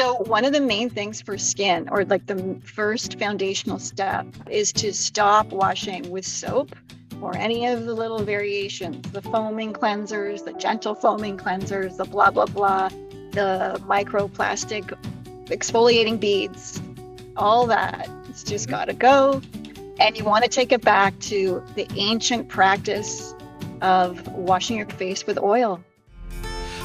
So, one of the main things for skin, or like the first foundational step, is to stop washing with soap or any of the little variations the foaming cleansers, the gentle foaming cleansers, the blah, blah, blah, the microplastic exfoliating beads, all that. It's just mm-hmm. got to go. And you want to take it back to the ancient practice of washing your face with oil.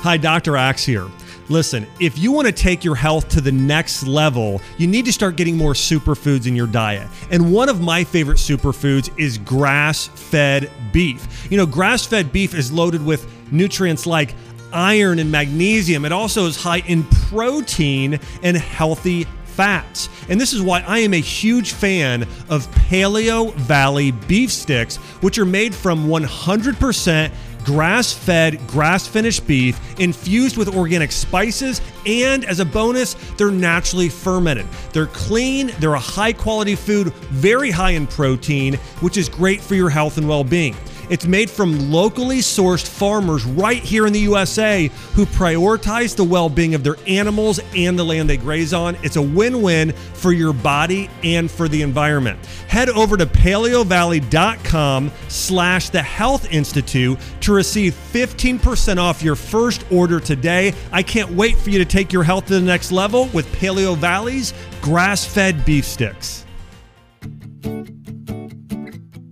Hi, Dr. Axe here. Listen, if you want to take your health to the next level, you need to start getting more superfoods in your diet. And one of my favorite superfoods is grass fed beef. You know, grass fed beef is loaded with nutrients like iron and magnesium. It also is high in protein and healthy fats. And this is why I am a huge fan of Paleovalley beef sticks, which are made from 100% grass fed, grass finished beef infused with organic spices, and as a bonus, they're naturally fermented. They're clean, they're a high quality food, very high in protein, which is great for your health and well being. It's made from locally sourced farmers right here in the USA who prioritize the well being of their animals and the land they graze on. It's a win win for your body and for the environment. Head over to paleovalley.com slash the health institute to receive 15% off your first order today. I can't wait for you to take your health to the next level with Paleovalley's grass fed beef sticks.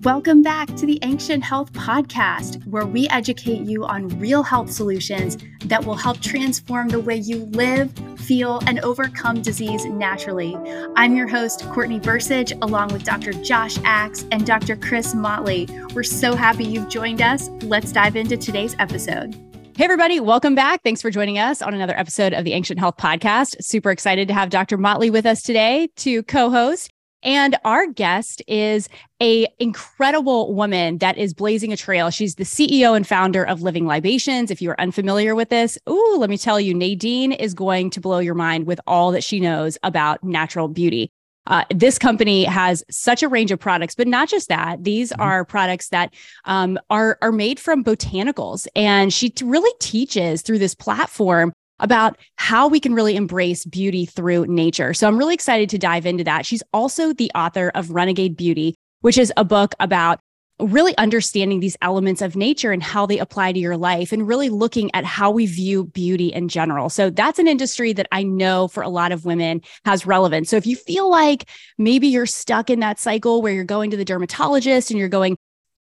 Welcome back to the Ancient Health Podcast, where we educate you on real health solutions that will help transform the way you live, feel, and overcome disease naturally. I'm your host, Courtney Bursage, along with Dr. Josh Axe and Dr. Chris Motley. We're so happy you've joined us. Let's dive into today's episode. Hey, everybody, welcome back. Thanks for joining us on another episode of the Ancient Health Podcast. Super excited to have Dr. Motley with us today to co host. And our guest is a incredible woman that is blazing a trail. She's the CEO and founder of Living Libations. If you are unfamiliar with this, ooh, let me tell you, Nadine is going to blow your mind with all that she knows about natural beauty. Uh, this company has such a range of products, but not just that. These mm-hmm. are products that um, are are made from botanicals, and she t- really teaches through this platform about how we can really embrace beauty through nature. So I'm really excited to dive into that. She's also the author of Renegade Beauty, which is a book about really understanding these elements of nature and how they apply to your life and really looking at how we view beauty in general. So that's an industry that I know for a lot of women has relevance. So if you feel like maybe you're stuck in that cycle where you're going to the dermatologist and you're going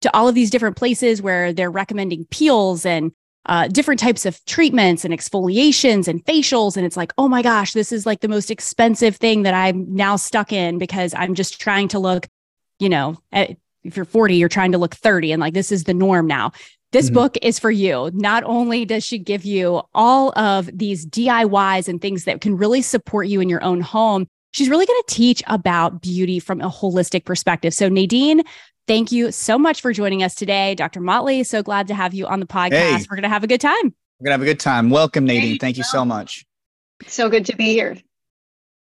to all of these different places where they're recommending peels and uh, different types of treatments and exfoliations and facials. And it's like, oh my gosh, this is like the most expensive thing that I'm now stuck in because I'm just trying to look, you know, at, if you're 40, you're trying to look 30. And like, this is the norm now. This mm-hmm. book is for you. Not only does she give you all of these DIYs and things that can really support you in your own home, she's really going to teach about beauty from a holistic perspective. So, Nadine, Thank you so much for joining us today, Dr. Motley. So glad to have you on the podcast. Hey. We're going to have a good time. We're going to have a good time. Welcome, Nadine. Thank you so much. So good to be here.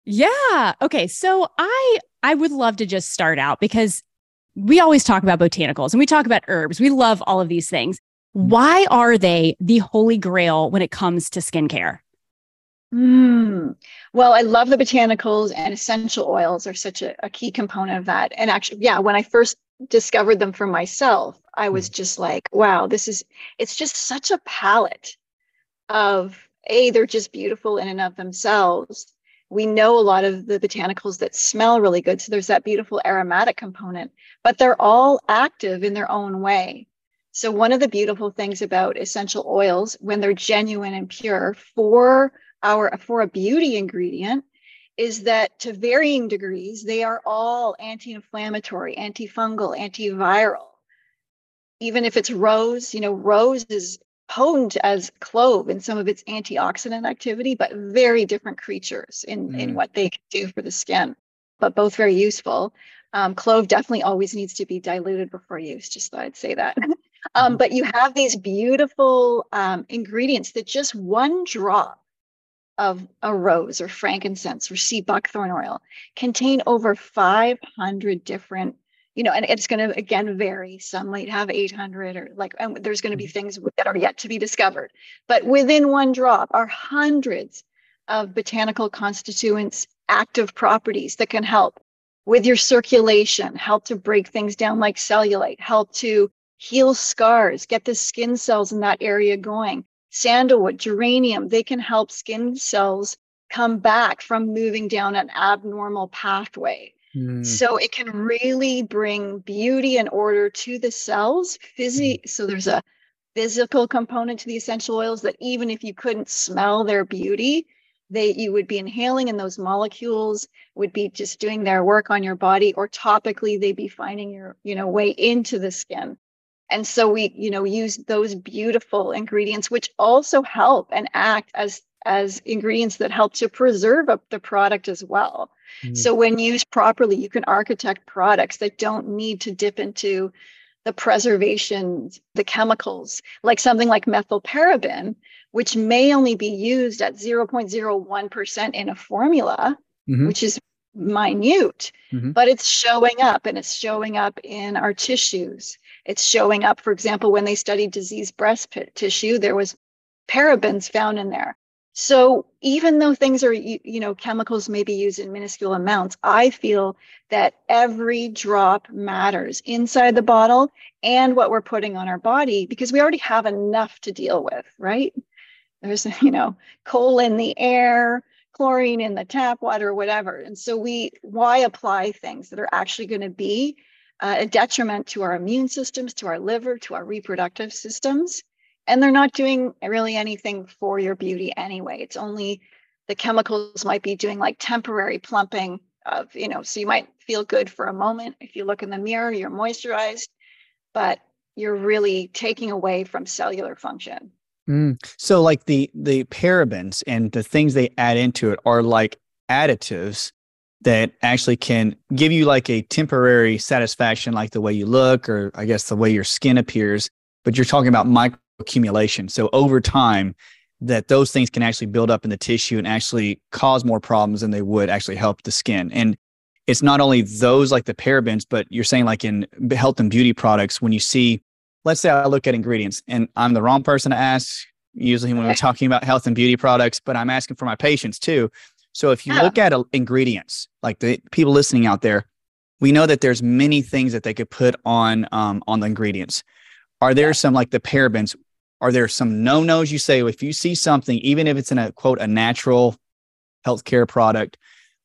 Yeah. Okay. So I I would love to just start out because we always talk about botanicals and we talk about herbs. We love all of these things. Mm. Why are they the holy grail when it comes to skincare? Mm. Well, I love the botanicals and essential oils are such a, a, key component of that. And actually, yeah, when I first discovered them for myself, I was hmm. just like, wow, this is, it's just such a palette of A, they're just beautiful in and of themselves. We know a lot of the botanicals that smell really good. So there's that beautiful aromatic component, but they're all active in their own way. So, one of the beautiful things about essential oils, when they're genuine and pure for our for a beauty ingredient, is that to varying degrees, they are all anti inflammatory, antifungal, antiviral. Even if it's rose, you know, rose is potent as clove in some of its antioxidant activity, but very different creatures in, mm. in what they can do for the skin, but both very useful. Um, clove definitely always needs to be diluted before use, just thought I'd say that. um, mm-hmm. but you have these beautiful um, ingredients that just one drop of a rose or frankincense or sea buckthorn oil contain over 500 different you know and it's going to again vary some might have 800 or like and there's going to be mm-hmm. things that are yet to be discovered but within one drop are hundreds of botanical constituents active properties that can help with your circulation, help to break things down like cellulite, help to heal scars, get the skin cells in that area going. Sandalwood, geranium, they can help skin cells come back from moving down an abnormal pathway. Mm. So it can really bring beauty and order to the cells. Physi- mm. So there's a physical component to the essential oils that even if you couldn't smell their beauty, they you would be inhaling and those molecules would be just doing their work on your body or topically they'd be finding your you know way into the skin and so we you know use those beautiful ingredients which also help and act as as ingredients that help to preserve up the product as well mm. so when used properly you can architect products that don't need to dip into the preservation the chemicals like something like methylparaben which may only be used at 0.01% in a formula, mm-hmm. which is minute, mm-hmm. but it's showing up and it's showing up in our tissues. It's showing up, for example, when they studied diseased breast p- tissue, there was parabens found in there. So even though things are, you, you know, chemicals may be used in minuscule amounts, I feel that every drop matters inside the bottle and what we're putting on our body because we already have enough to deal with, right? There's, you know, coal in the air, chlorine in the tap water, whatever. And so we, why apply things that are actually going to be uh, a detriment to our immune systems, to our liver, to our reproductive systems? And they're not doing really anything for your beauty anyway. It's only the chemicals might be doing like temporary plumping of, you know, so you might feel good for a moment. If you look in the mirror, you're moisturized, but you're really taking away from cellular function. Mm. So like the the parabens and the things they add into it are like additives that actually can give you like a temporary satisfaction like the way you look or I guess the way your skin appears, but you're talking about microaccumulation. So over time that those things can actually build up in the tissue and actually cause more problems than they would actually help the skin. And it's not only those like the parabens, but you're saying like in health and beauty products when you see let's say I look at ingredients and I'm the wrong person to ask usually when we're talking about health and beauty products, but I'm asking for my patients too. So if you yeah. look at uh, ingredients, like the people listening out there, we know that there's many things that they could put on um, on the ingredients. Are there yeah. some like the parabens? Are there some no nos you say if you see something, even if it's in a quote a natural healthcare product,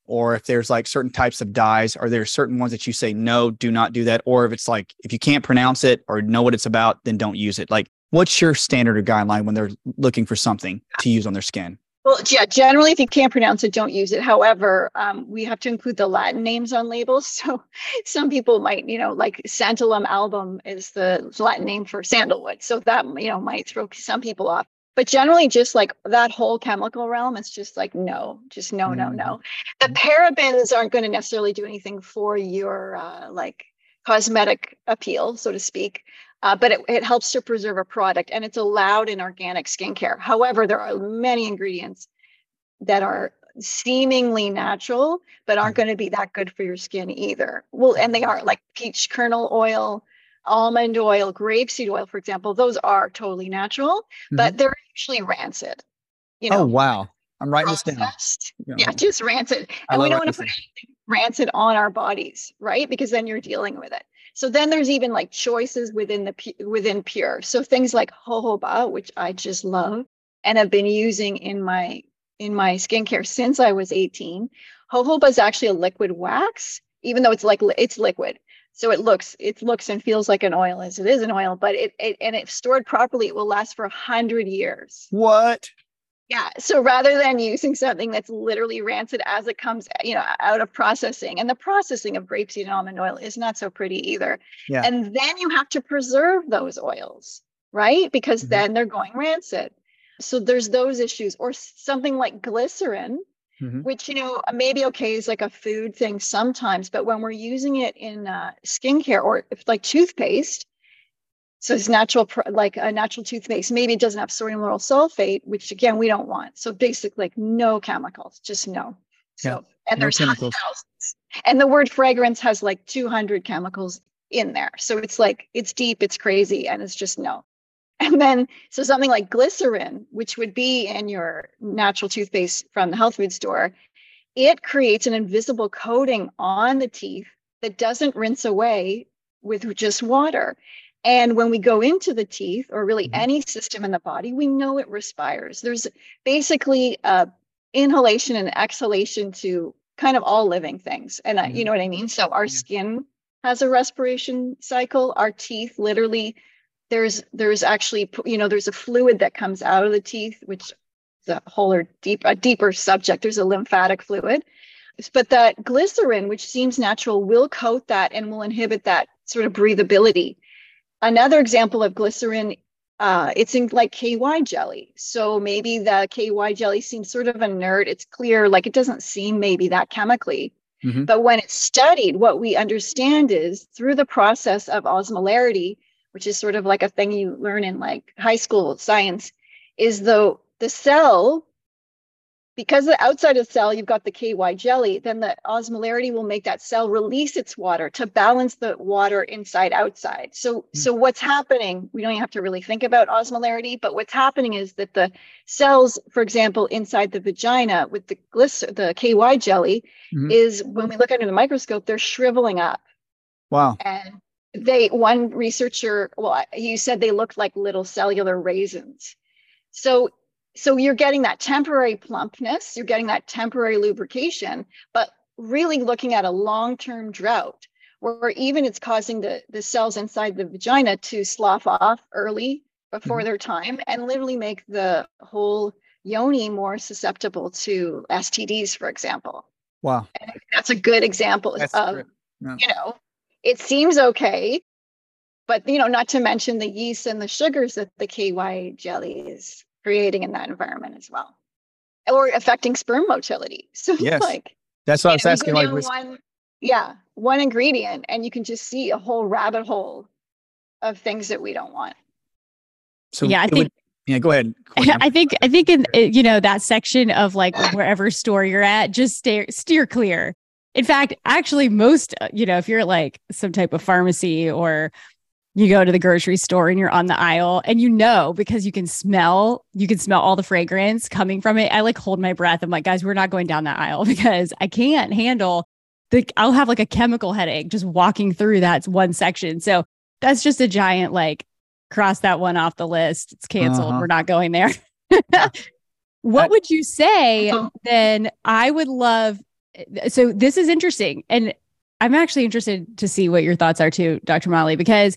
or if there's like certain types of dyes are there certain ones that you say no do not do that or if it's like if you can't pronounce it or know what it's about then don't use it like what's your standard or guideline when they're looking for something to use on their skin well yeah generally if you can't pronounce it don't use it. However um, we have to include the latin names on labels. So some people might you know like santalum album is the latin name for sandalwood. So that you know might throw some people off. But generally just like that whole chemical realm it's just like no just no no no. The mm-hmm. parabens aren't going to necessarily do anything for your uh, like cosmetic appeal so to speak uh, but it, it helps to preserve a product and it's allowed in organic skincare however there are many ingredients that are seemingly natural but aren't mm-hmm. going to be that good for your skin either well and they are like peach kernel oil almond oil, grapeseed oil, for example, those are totally natural, mm-hmm. but they're usually rancid. You know, oh wow. I'm writing this down. Yeah, just rancid. And we don't want to put anything rancid on our bodies, right? Because then you're dealing with it. So then there's even like choices within the within pure. So things like jojoba, which I just love mm-hmm. and have been using in my in my skincare since I was 18. Jojoba is actually a liquid wax, even though it's like it's liquid so it looks it looks and feels like an oil as it is an oil but it, it and if stored properly it will last for a hundred years what yeah so rather than using something that's literally rancid as it comes you know out of processing and the processing of grapeseed and almond oil is not so pretty either yeah. and then you have to preserve those oils right because mm-hmm. then they're going rancid so there's those issues or something like glycerin mm-hmm. which you know maybe okay is like a food thing sometimes but when we're using it in uh, skincare or if like toothpaste so it's natural like a natural toothpaste. Maybe it doesn't have sodium lauryl sulfate which again we don't want. So basically like no chemicals just no. So yeah, and no there's chemicals. thousands and the word fragrance has like 200 chemicals in there. So it's like it's deep it's crazy and it's just no. And then, so something like glycerin, which would be in your natural toothpaste from the health food store, it creates an invisible coating on the teeth that doesn't rinse away with just water. And when we go into the teeth or really mm-hmm. any system in the body, we know it respires. There's basically a inhalation and exhalation to kind of all living things. And uh, you mm-hmm. know what I mean? So our yeah. skin has a respiration cycle, our teeth literally there's there's actually you know there's a fluid that comes out of the teeth which is a whole or deep a deeper subject there's a lymphatic fluid but that glycerin which seems natural will coat that and will inhibit that sort of breathability another example of glycerin uh, it's in like KY jelly. So maybe the KY jelly seems sort of inert. It's clear, like it doesn't seem maybe that chemically. Mm-hmm. But when it's studied, what we understand is through the process of osmolarity, which is sort of like a thing you learn in like high school science, is though the cell, because the outside of the cell, you've got the KY jelly, then the osmolarity will make that cell release its water to balance the water inside outside. So, mm-hmm. so what's happening, we don't even have to really think about osmolarity, but what's happening is that the cells, for example, inside the vagina with the glycer- the KY jelly, mm-hmm. is when we look under the microscope, they're shriveling up. Wow. And they one researcher well you said they looked like little cellular raisins so so you're getting that temporary plumpness you're getting that temporary lubrication but really looking at a long-term drought where even it's causing the the cells inside the vagina to slough off early before mm-hmm. their time and literally make the whole yoni more susceptible to STDs for example wow that's a good example that's of yeah. you know it seems okay but you know not to mention the yeast and the sugars that the ky jelly is creating in that environment as well. Or affecting sperm motility. So yes. like that's what i was asking like one, yeah one ingredient and you can just see a whole rabbit hole of things that we don't want. So yeah i think would, yeah go ahead i think i think in you know that section of like wherever store you're at just steer steer clear. In fact, actually, most, uh, you know, if you're like some type of pharmacy or you go to the grocery store and you're on the aisle and you know because you can smell you can smell all the fragrance coming from it i like hold my breath i'm like guys we're not going down that aisle because i can't handle the i'll have like a chemical headache just walking through that one section so that's just a giant like cross that one off the list it's canceled uh-huh. we're not going there what would you say then i would love so this is interesting. And I'm actually interested to see what your thoughts are too, Dr. Motley because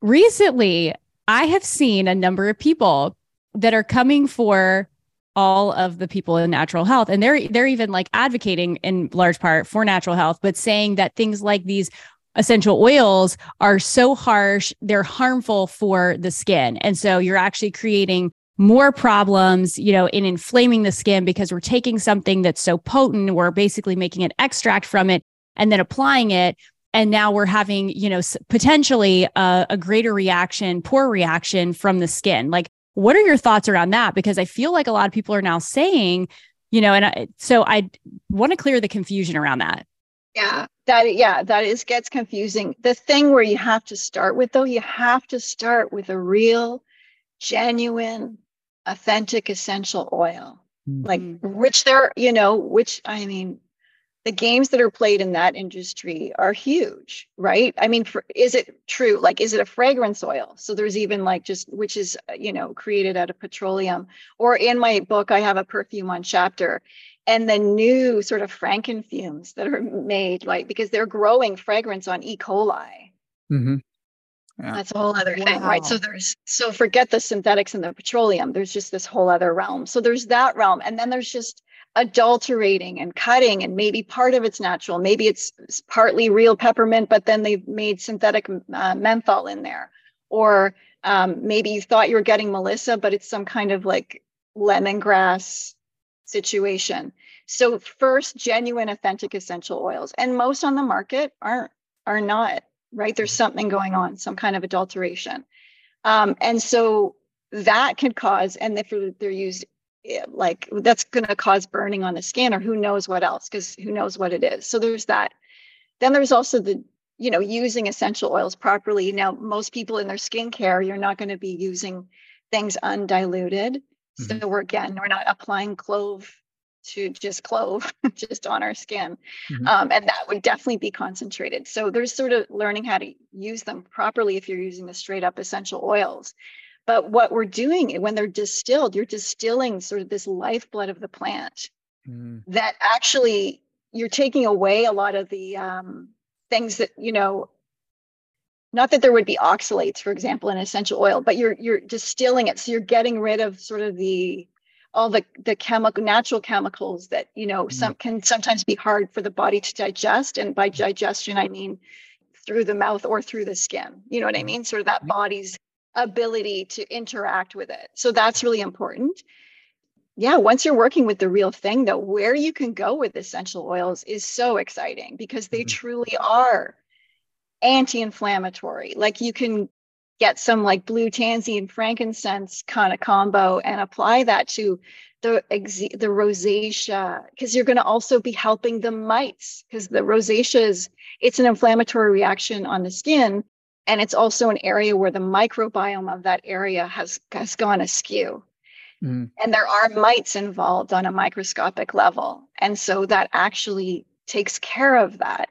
recently I have seen a number of people that are coming for all of the people in natural health and they're they're even like advocating in large part for natural health but saying that things like these essential oils are so harsh they're harmful for the skin and so you're actually creating more problems, you know, in inflaming the skin because we're taking something that's so potent, we're basically making an extract from it and then applying it. And now we're having, you know, potentially a, a greater reaction, poor reaction from the skin. Like, what are your thoughts around that? Because I feel like a lot of people are now saying, you know, and I, so I want to clear the confusion around that. Yeah, that yeah, that is gets confusing. The thing where you have to start with though, you have to start with a real, genuine authentic essential oil mm-hmm. like which there you know which i mean the games that are played in that industry are huge right i mean for, is it true like is it a fragrance oil so there's even like just which is you know created out of petroleum or in my book i have a perfume on chapter and the new sort of frankenfumes that are made like because they're growing fragrance on e coli mm-hmm. Yeah. That's a whole other wow. thing, right? So there's so forget the synthetics and the petroleum. There's just this whole other realm. So there's that realm, and then there's just adulterating and cutting, and maybe part of it's natural, maybe it's, partly real peppermint, but then they've made synthetic uh, menthol in there, or um, maybe you thought you were getting Melissa, but it's some kind of like lemongrass situation. So first, genuine, authentic essential oils, and most on the market aren't are not right? There's something going on, some kind of adulteration. Um, and so that can cause, and if they're used like that's going to cause burning on the skin or who knows what else, because who knows what it is. So there's that. Then there's also the you know, using essential oils properly. Now, most people in their skincare, you're not going to be using things undiluted. Mm-hmm. So we're again, we're not applying clove to just clove just on our skin. Mm-hmm. Um, and that would definitely be concentrated. So there's sort of learning how to use them properly if you're using the straight up essential oils. But what we're doing when they're distilled, you're distilling sort of this lifeblood of the plant mm. that actually you're taking away a lot of the um, things that, you know, not that there would be oxalates, for example, in essential oil, but you're you're distilling it. So you're getting rid of sort of the all the the chemical natural chemicals that you know mm. some can sometimes be hard for the body to digest. And by digestion i mean through the mouth or through the skin. You know what i mean? Sort of that body's ability to interact with it. So that's really important. Yeah once you're working with the real thing though where you can go with essential oils is so exciting because they mm-hmm. truly are anti-inflammatory. Like you can get some like blue tansy and frankincense kind of combo and apply that to the the rosacea because you're going to also be helping the mites because the rosacea is it's an inflammatory reaction on the skin and it's also an area where the microbiome of that area has has gone askew. Mm. and there are mites involved on a microscopic level. And so that actually takes care of that.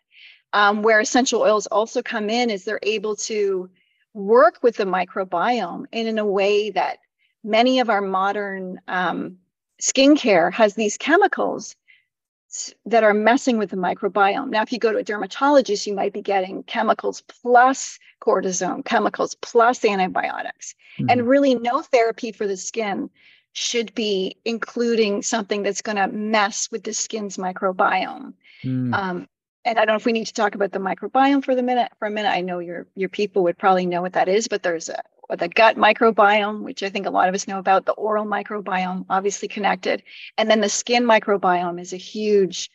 Um, where essential oils also come in is they're able to work with the microbiome and in a way that many of our modern um, skincare has these chemicals that are messing with the microbiome. Now, if you go to a dermatologist, you might be getting chemicals plus cortisone, chemicals plus antibiotics. Mm-hmm. And really, no therapy for the skin should be including something that's going to mess with the skin's microbiome. Mm. Um, and I don't know if we need to talk about the microbiome for the minute for a minute. I know your your people would probably know what that is, but there's a the gut microbiome, which I think a lot of us know about, the oral microbiome, obviously connected, and then the skin microbiome is a huge,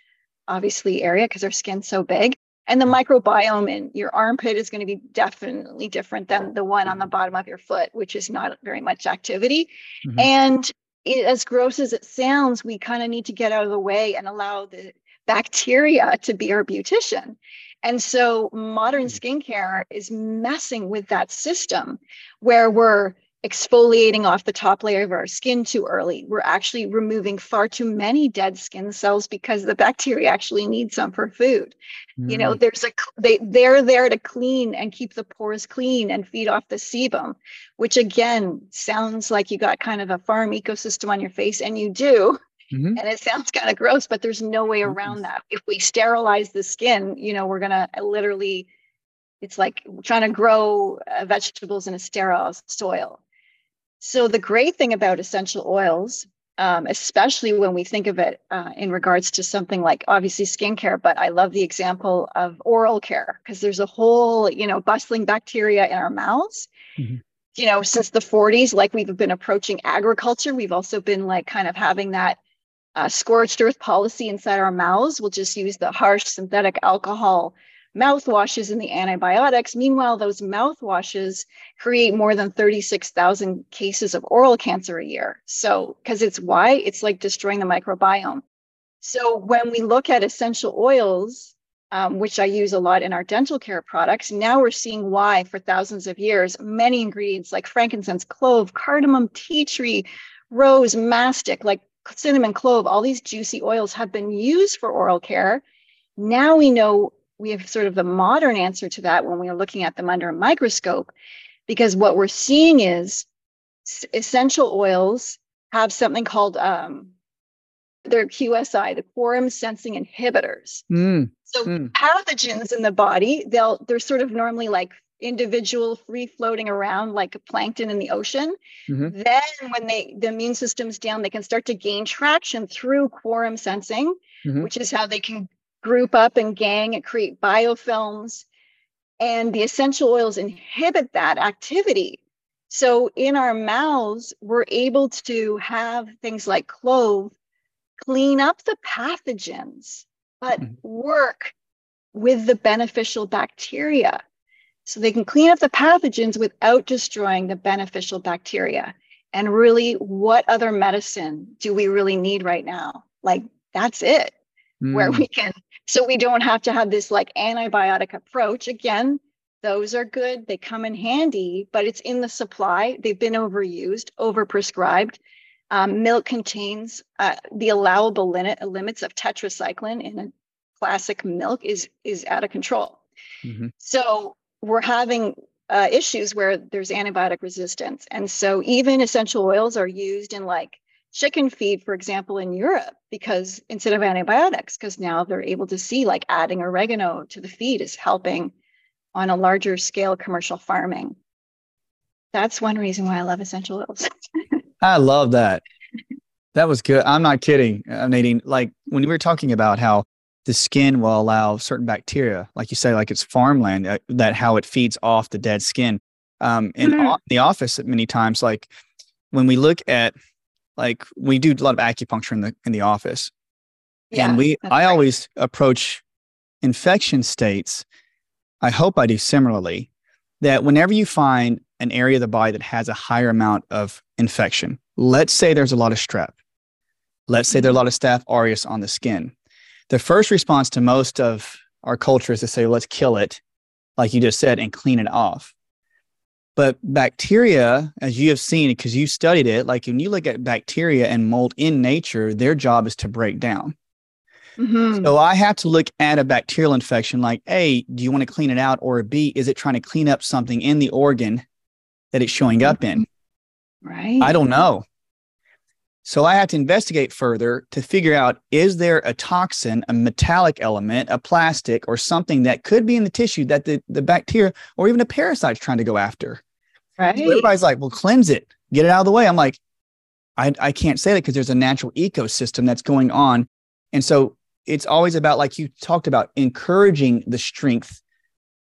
obviously area because our skin's so big. And the microbiome in your armpit is going to be definitely different than the one on the bottom of your foot, which is not very much activity. Mm-hmm. And it, as gross as it sounds, we kind of need to get out of the way and allow the bacteria to be our beautician. And so modern hmm. skincare is messing with that system where we're exfoliating off the top layer of our skin too early. We're actually removing far too many dead skin cells because the bacteria actually need some for food. Mm. You know, there's a they they're there to clean and keep the pores clean and feed off the sebum, which again sounds like you got kind of a farm ecosystem on your face and you do. Mm-hmm. And it sounds kind of gross, but there's no way around mm-hmm. that. If we sterilize the skin, you know, we're going to literally, it's like trying to grow uh, vegetables in a sterile soil. So, the great thing about essential oils, um, especially when we think of it uh, in regards to something like obviously skincare, but I love the example of oral care because there's a whole, you know, bustling bacteria in our mouths. Mm-hmm you know, since the 40s, like we've been approaching agriculture, we've also been like kind of having that uh, scorched earth policy inside our mouths. We'll just use the harsh synthetic alcohol mouthwashes and the antibiotics. Meanwhile, those mouthwashes create more than 36,000 cases of oral cancer a year. So, because it's why it's like destroying the microbiome. So, when we look at essential oils, um, which I use a lot in our dental care products, now we're seeing why for thousands of years, many ingredients like frankincense, clove, cardamom, tea tree, rose, mastic, like cinnamon, clove, all these juicy oils have been used for oral care. Now we know we have sort of the modern answer to that when we are looking at them under a microscope, because what we're seeing is essential oils have something called um, their QSI, the quorum sensing inhibitors. Mm. So mm. pathogens in the body, they'll they're sort of normally like individual free floating around like a plankton in the ocean mm-hmm. then when they the immune system's down they can start to gain traction through quorum sensing mm-hmm. which is how they can group up and gang and create biofilms and the essential oils inhibit that activity so in our mouths we're able to have things like clove clean up the pathogens but mm-hmm. work with the beneficial bacteria so they can clean up the pathogens without destroying the beneficial bacteria. And really, what other medicine do we really need right now? Like, that's it. mm. where we can, so we don't have to have this like antibiotic approach. Again, those are good. They come in handy, but it's in the supply. They've been overused, overprescribed. Um, milk contains uh, the allowable limit, limits of tetracycline in a classic milk is is out of control. Mm-hmm. So we're having uh, issues where there's antibiotic resistance, and so even essential oils are used in like chicken feed, for example, in Europe, because instead of antibiotics, because now they're able to see like adding oregano to the feed is helping on a larger scale commercial farming. That's one reason why I love essential oils. I love that. That was good. I'm not kidding, Nadine. Like when you were talking about how the skin will allow certain bacteria, like you say, like it's farmland, uh, that how it feeds off the dead skin. Um, in mm-hmm. the office, many times, like when we look at, like we do a lot of acupuncture in the in the office, yeah, and we, I right. always approach infection states I hope I do similarly, that whenever you find an area of the body that has a higher amount of infection, let's say there's a lot of strep, let's say there's a lot of staph aureus on the skin. The first response to most of our culture is to say, let's kill it, like you just said, and clean it off. But bacteria, as you have seen, because you studied it, like when you look at bacteria and mold in nature, their job is to break down. Mm-hmm. So I have to look at a bacterial infection like A, do you want to clean it out? Or B, is it trying to clean up something in the organ that it's showing up in? Right. I don't know. So I have to investigate further to figure out is there a toxin, a metallic element, a plastic, or something that could be in the tissue that the, the bacteria or even a parasite is trying to go after? Right. So everybody's like, well, cleanse it, get it out of the way. I'm like, I, I can't say that because there's a natural ecosystem that's going on. And so it's always about like you talked about encouraging the strength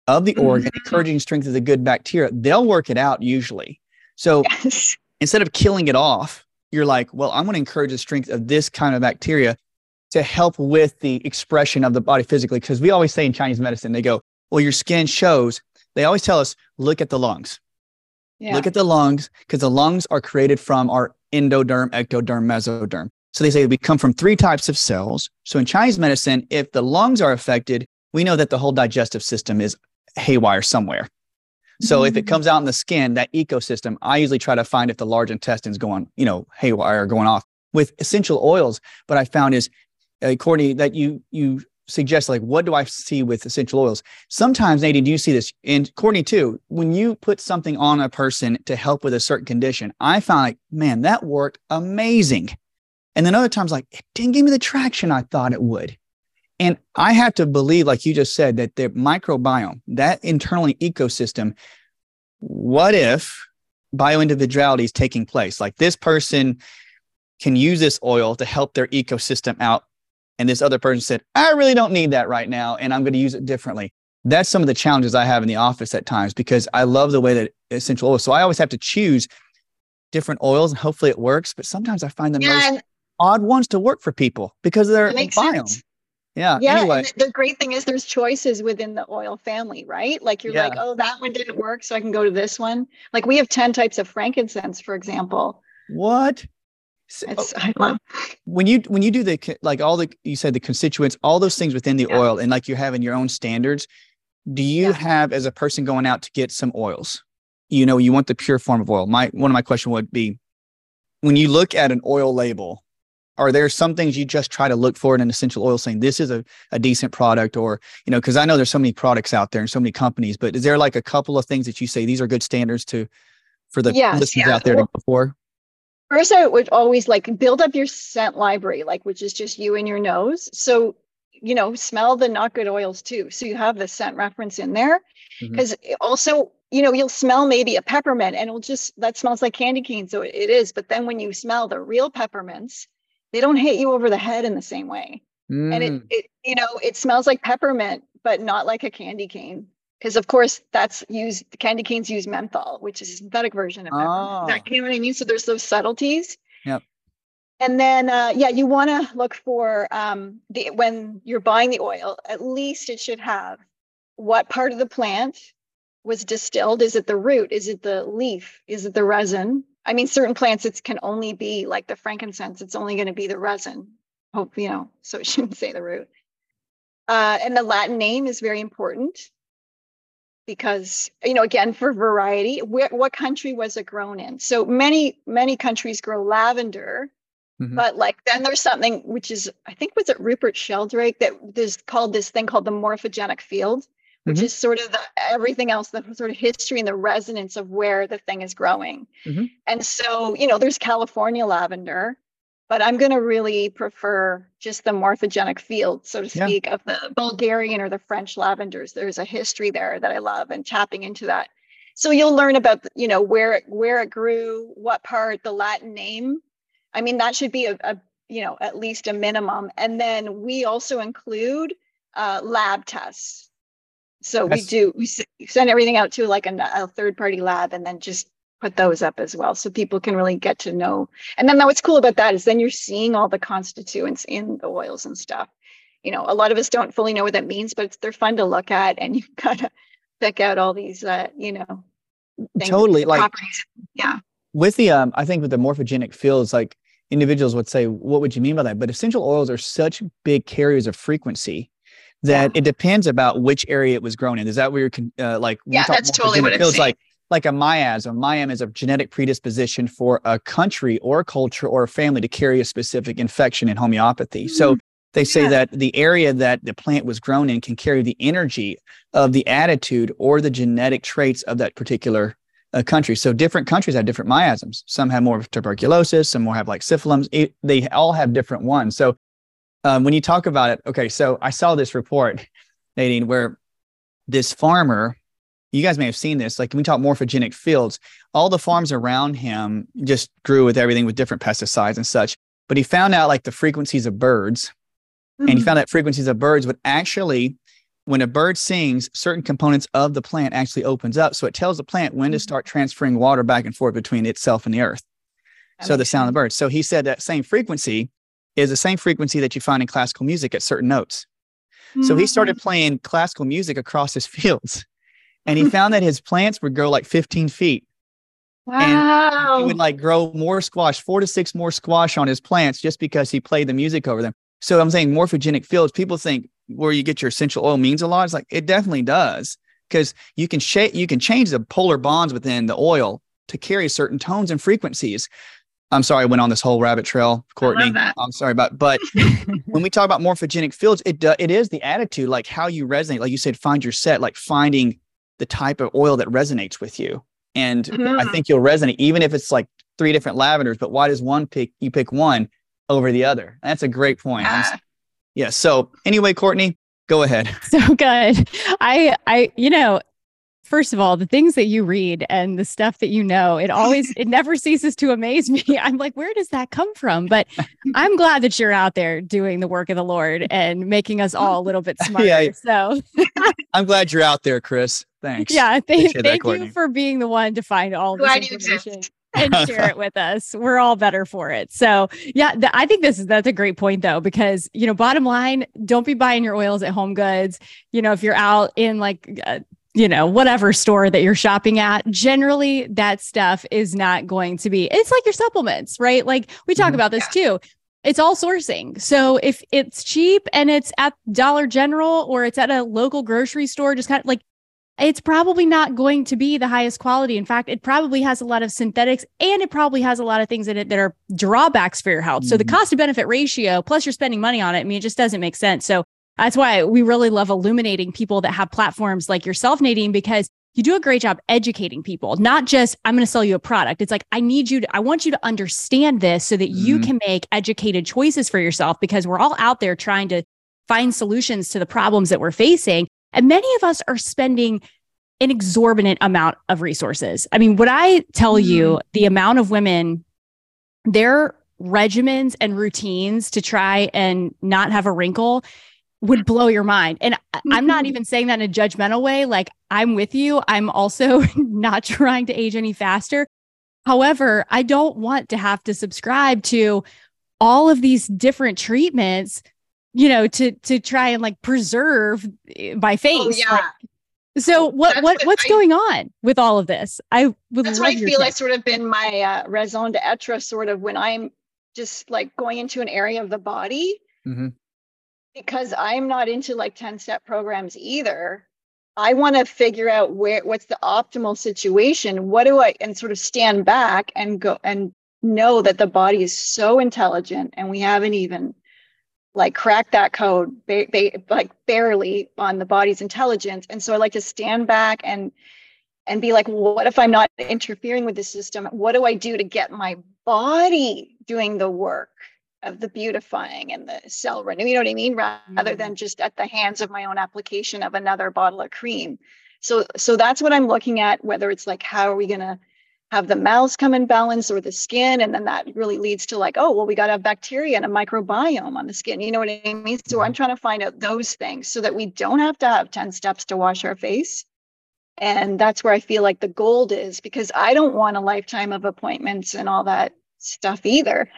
of the organ, mm-hmm. encouraging strength of the good bacteria. They'll work it out usually. So yes. instead of killing it off, you're like, well, I'm going to encourage the strength of this kind of bacteria to help with the expression of the body physically. Because we always say in Chinese medicine, they go, well, your skin shows. They always tell us, look at the lungs. Yeah. Look at the lungs because the lungs are created from our endoderm, ectoderm, mesoderm. So they say we come from three types of cells. So in Chinese medicine, if the lungs are affected, we know that the whole digestive system is haywire somewhere. So mm-hmm. if it mm. comes out in the skin, that ecosystem, I usually try to find if the large intestine's going, you know, haywire or going off with essential oils. But I found is, uh, Courtney, that you you suggest like, what do I see with essential oils? Sometimes, Nadine, do you see this? And Courtney too, when you put something on a person to help with a certain condition, I found like, man, that worked amazing. And then other times, like, it didn't give me the traction I thought it would. And I have to believe, like you just said, that the microbiome, that internal ecosystem, what if bioindividuality is taking place? Like this person can use this oil to help their ecosystem out. And this other person said, I really don't need that right now. And I'm going to use it differently. That's some of the challenges I have in the office at times because I love the way that essential oil. So I always have to choose different oils and hopefully it works. But sometimes I find the yeah, most odd ones to work for people because they're biome. Sense. Yeah. Yeah. Anyway. the great thing is there's choices within the oil family, right? Like you're yeah. like, oh, that one didn't work, so I can go to this one. Like we have 10 types of frankincense, for example. What? Oh it's, I love when you when you do the like all the you said the constituents, all those things within the yeah. oil, and like you have in your own standards. Do you yeah. have as a person going out to get some oils? You know, you want the pure form of oil. My one of my question would be, when you look at an oil label, are there some things you just try to look for in an essential oil saying this is a, a decent product or you know because i know there's so many products out there and so many companies but is there like a couple of things that you say these are good standards to for the yes, listeners yeah. out there to go for first i would always like build up your scent library like which is just you and your nose. So you know smell the not good oils too. So you have the scent reference in there. Because mm-hmm. also you know you'll smell maybe a peppermint and it'll just that smells like candy cane so it is. But then when you smell the real peppermints they don't hit you over the head in the same way. Mm. And it, mm. it, you know, it smells like peppermint, but not like a candy cane. Because of course that's used candy canes use menthol, which is a synthetic version of peppermint. Oh. That, you know what I mean? So there's those subtleties. Yep. And then uh, yeah, you want to look for um, the when you're buying the oil, at least it should have what part of the plant was distilled. Is it the root? Is it the leaf? Is it the resin? I mean, certain plants it can only be like the frankincense. It's only going to be the resin. hope you know, so it shouldn't say the root. Uh, and the Latin name is very important because you know again for variety where, what country was it grown in so many many countries grow lavender mm-hmm. but like then there's something which is i think was it rupert sheldrake that is called this thing called the morphogenic field which mm-hmm. is sort of the everything else the sort of history and the resonance of where the thing is growing mm-hmm. and so you know there's california lavender but I'm going to really prefer just the morphogenic field, so to speak, yeah. of the Bulgarian or the French lavenders. There's a history there that I love and tapping into that. So you'll learn about, you know, where it, where it grew, what part, the Latin name. I mean, that should be a, a you know, at least a minimum. And then we also include uh, lab tests. So we do, we send everything out to like a, a third party lab and then just put those up as well so people can really get to know. And then what's cool about that is then you're seeing all the constituents in the oils and stuff. You know a lot of us don't fully know what that means but they're fun to look at and you've gotta pick out all these uh you know things, totally like properties. yeah. with the um i think with the morphogenic fields like individuals would say what would you mean by that? But essential oils are such big carriers of frequency that yeah. it depends about which area it was grown in. Is that where you're uh, like? Yeah, that's totally what it feels like like a miasm. Miasm is a genetic predisposition for a country or a culture or a family to carry a specific infection in homeopathy. Mm-hmm. So they say yeah. that the area that the plant was grown in can carry the energy of the attitude or the genetic traits of that particular uh, country. So different countries have different miasms. Some have more tuberculosis, some more have like syphilis. It, they all have different ones. So um, when you talk about it, okay, so I saw this report, Nadine, where this farmer you guys may have seen this. Like when we talk morphogenic fields, all the farms around him just grew with everything with different pesticides and such. But he found out like the frequencies of birds, mm-hmm. and he mm-hmm. found that frequencies of birds would actually, when a bird sings, certain components of the plant actually opens up. So it tells the plant when mm-hmm. to start transferring water back and forth between itself and the earth. So the sound of the birds. So he said that same frequency is the same frequency that you find in classical music at certain notes. Mm-hmm. So he started mm-hmm. playing classical music across his fields and he found that his plants would grow like 15 feet. Wow. And he would like grow more squash, four to six more squash on his plants just because he played the music over them. So I'm saying morphogenic fields, people think where you get your essential oil means a lot. It's like it definitely does because you can shape, you can change the polar bonds within the oil to carry certain tones and frequencies. I'm sorry, I went on this whole rabbit trail, Courtney. I'm sorry about, but when we talk about morphogenic fields, it uh, it is the attitude, like how you resonate. Like you said, find your set, like finding the type of oil that resonates with you. And mm-hmm. I think you'll resonate, even if it's like three different lavenders, but why does one pick, you pick one over the other? That's a great point. Yeah. yeah. So anyway, Courtney, go ahead. So good. I, I, you know, first of all, the things that you read and the stuff that you know, it always, it never ceases to amaze me. I'm like, where does that come from? But I'm glad that you're out there doing the work of the Lord and making us all a little bit smarter. yeah, so I'm glad you're out there, Chris. Thanks. Yeah. Th- thank that, you for being the one to find all this information. and share it with us. We're all better for it. So, yeah, th- I think this is that's a great point though because, you know, bottom line, don't be buying your oils at Home Goods. You know, if you're out in like uh, you know, whatever store that you're shopping at, generally that stuff is not going to be, it's like your supplements, right? Like we talk mm-hmm. about this too. It's all sourcing. So if it's cheap and it's at Dollar General or it's at a local grocery store, just kind of like it's probably not going to be the highest quality. In fact, it probably has a lot of synthetics and it probably has a lot of things in it that are drawbacks for your health. Mm-hmm. So the mm-hmm. cost to benefit ratio, plus you're spending money on it, I mean, it just doesn't make sense. So that's why we really love illuminating people that have platforms like yourself, Nadine, because you do a great job educating people, not just, I'm going to sell you a product. It's like, I need you to, I want you to understand this so that you mm-hmm. can make educated choices for yourself because we're all out there trying to find solutions to the problems that we're facing. And many of us are spending an exorbitant amount of resources. I mean, would I tell mm-hmm. you the amount of women, their regimens and routines to try and not have a wrinkle would blow your mind. And I'm not mm-hmm. even saying that in a judgmental way. Like, I'm with you. I'm also not trying to age any faster. However, I don't want to have to subscribe to all of these different treatments, you know, to to try and like preserve eh, my oh, face. Oh, yeah. Like, so what what, what what's I, going on with all of this? I would That's what I feel like sort of been my uh, raison d'etre sort of when I'm just like going into an area of the body Mm-hmm. Because I'm not into like 10 step programs either. I want to figure out where what's the optimal situation. What do I and sort of stand back and go and know that the body is so intelligent and we haven't even like cracked that code ba- ba- like barely on the body's intelligence. And so I like to stand back and and be like, what if I'm not interfering with the system? What do I do to get my body doing the work? Of the beautifying and the cell renew, you know what I mean? Rather Mm-hmm. than just at the hands of my own application of another bottle of cream. So so that's what I'm looking at, whether it's like how are we gonna have the mouths come in balance or the skin? And then that really leads to like, oh, well, we gotta have bacteria and a microbiome on the skin. You know what I mean? So Mm-hmm. I'm trying to find out those things so that we don't have to have 10 steps to wash our face. And that's where I feel like the gold is because I don't want a lifetime of appointments and all that stuff either.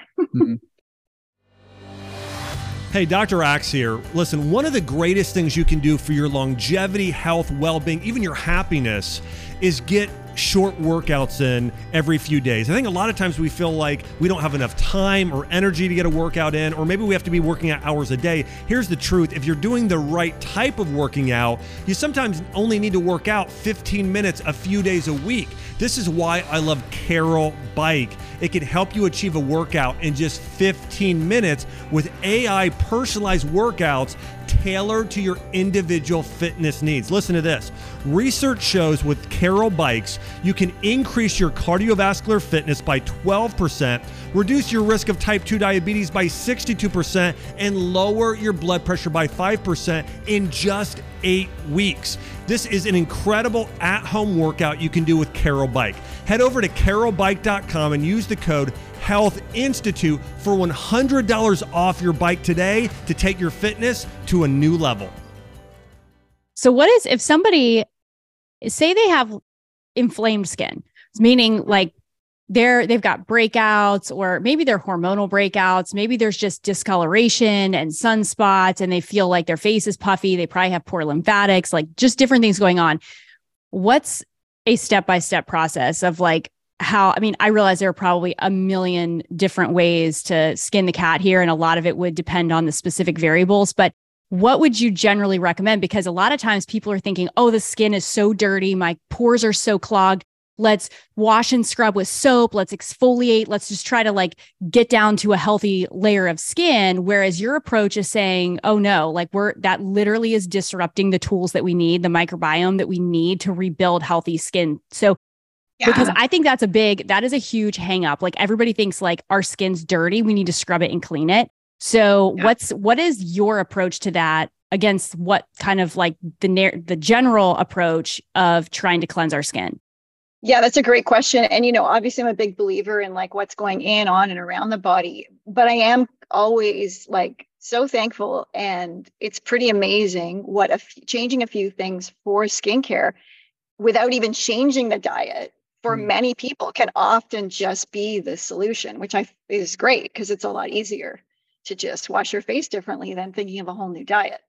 Hey, Dr. Axe here. Listen, one of the greatest things you can do for your longevity, health, well being, even your happiness, is get short workouts in every few days. I think a lot of times we feel like we don't have enough time or energy to get a workout in, or maybe we have to be working out hours a day. Here's the truth if you're doing the right type of working out, you sometimes only need to work out 15 minutes a few days a week. This is why I love Carol Bike. It can help you achieve a workout in just 15 minutes with AI personalized workouts tailored to your individual fitness needs. Listen to this. Research shows with Carol Bikes, you can increase your cardiovascular fitness by 12%, reduce your risk of type 2 diabetes by 62%, and lower your blood pressure by 5% in just eight weeks. This is an incredible at home workout you can do with Carol Bike. Head over to carolbike.com and use the code Health Institute for $100 off your bike today to take your fitness to a new level. So, what is if somebody say they have inflamed skin, meaning like they're they've got breakouts or maybe they're hormonal breakouts, maybe there's just discoloration and sunspots and they feel like their face is puffy, they probably have poor lymphatics, like just different things going on. What's a step-by-step process of like how I mean, I realize there are probably a million different ways to skin the cat here, and a lot of it would depend on the specific variables. But what would you generally recommend? Because a lot of times people are thinking, oh, the skin is so dirty, my pores are so clogged. Let's wash and scrub with soap. Let's exfoliate. Let's just try to like get down to a healthy layer of skin. Whereas your approach is saying, oh no, like we're that literally is disrupting the tools that we need, the microbiome that we need to rebuild healthy skin. So because I think that's a big, that is a huge hang up. Like everybody thinks like our skin's dirty. We need to scrub it and clean it. So Yeah. what's, what is your approach to that against what kind of like the, the general approach of trying to cleanse our skin? Yeah, that's a great question. And, you know, obviously, I'm a big believer in like what's going in, on, and around the body. But I am always like so thankful. And it's pretty amazing what a f- changing a few things for skincare without even changing the diet for Mm. many people can often just be the solution, which I is great because it's a lot easier to just wash your face differently than thinking of a whole new diet.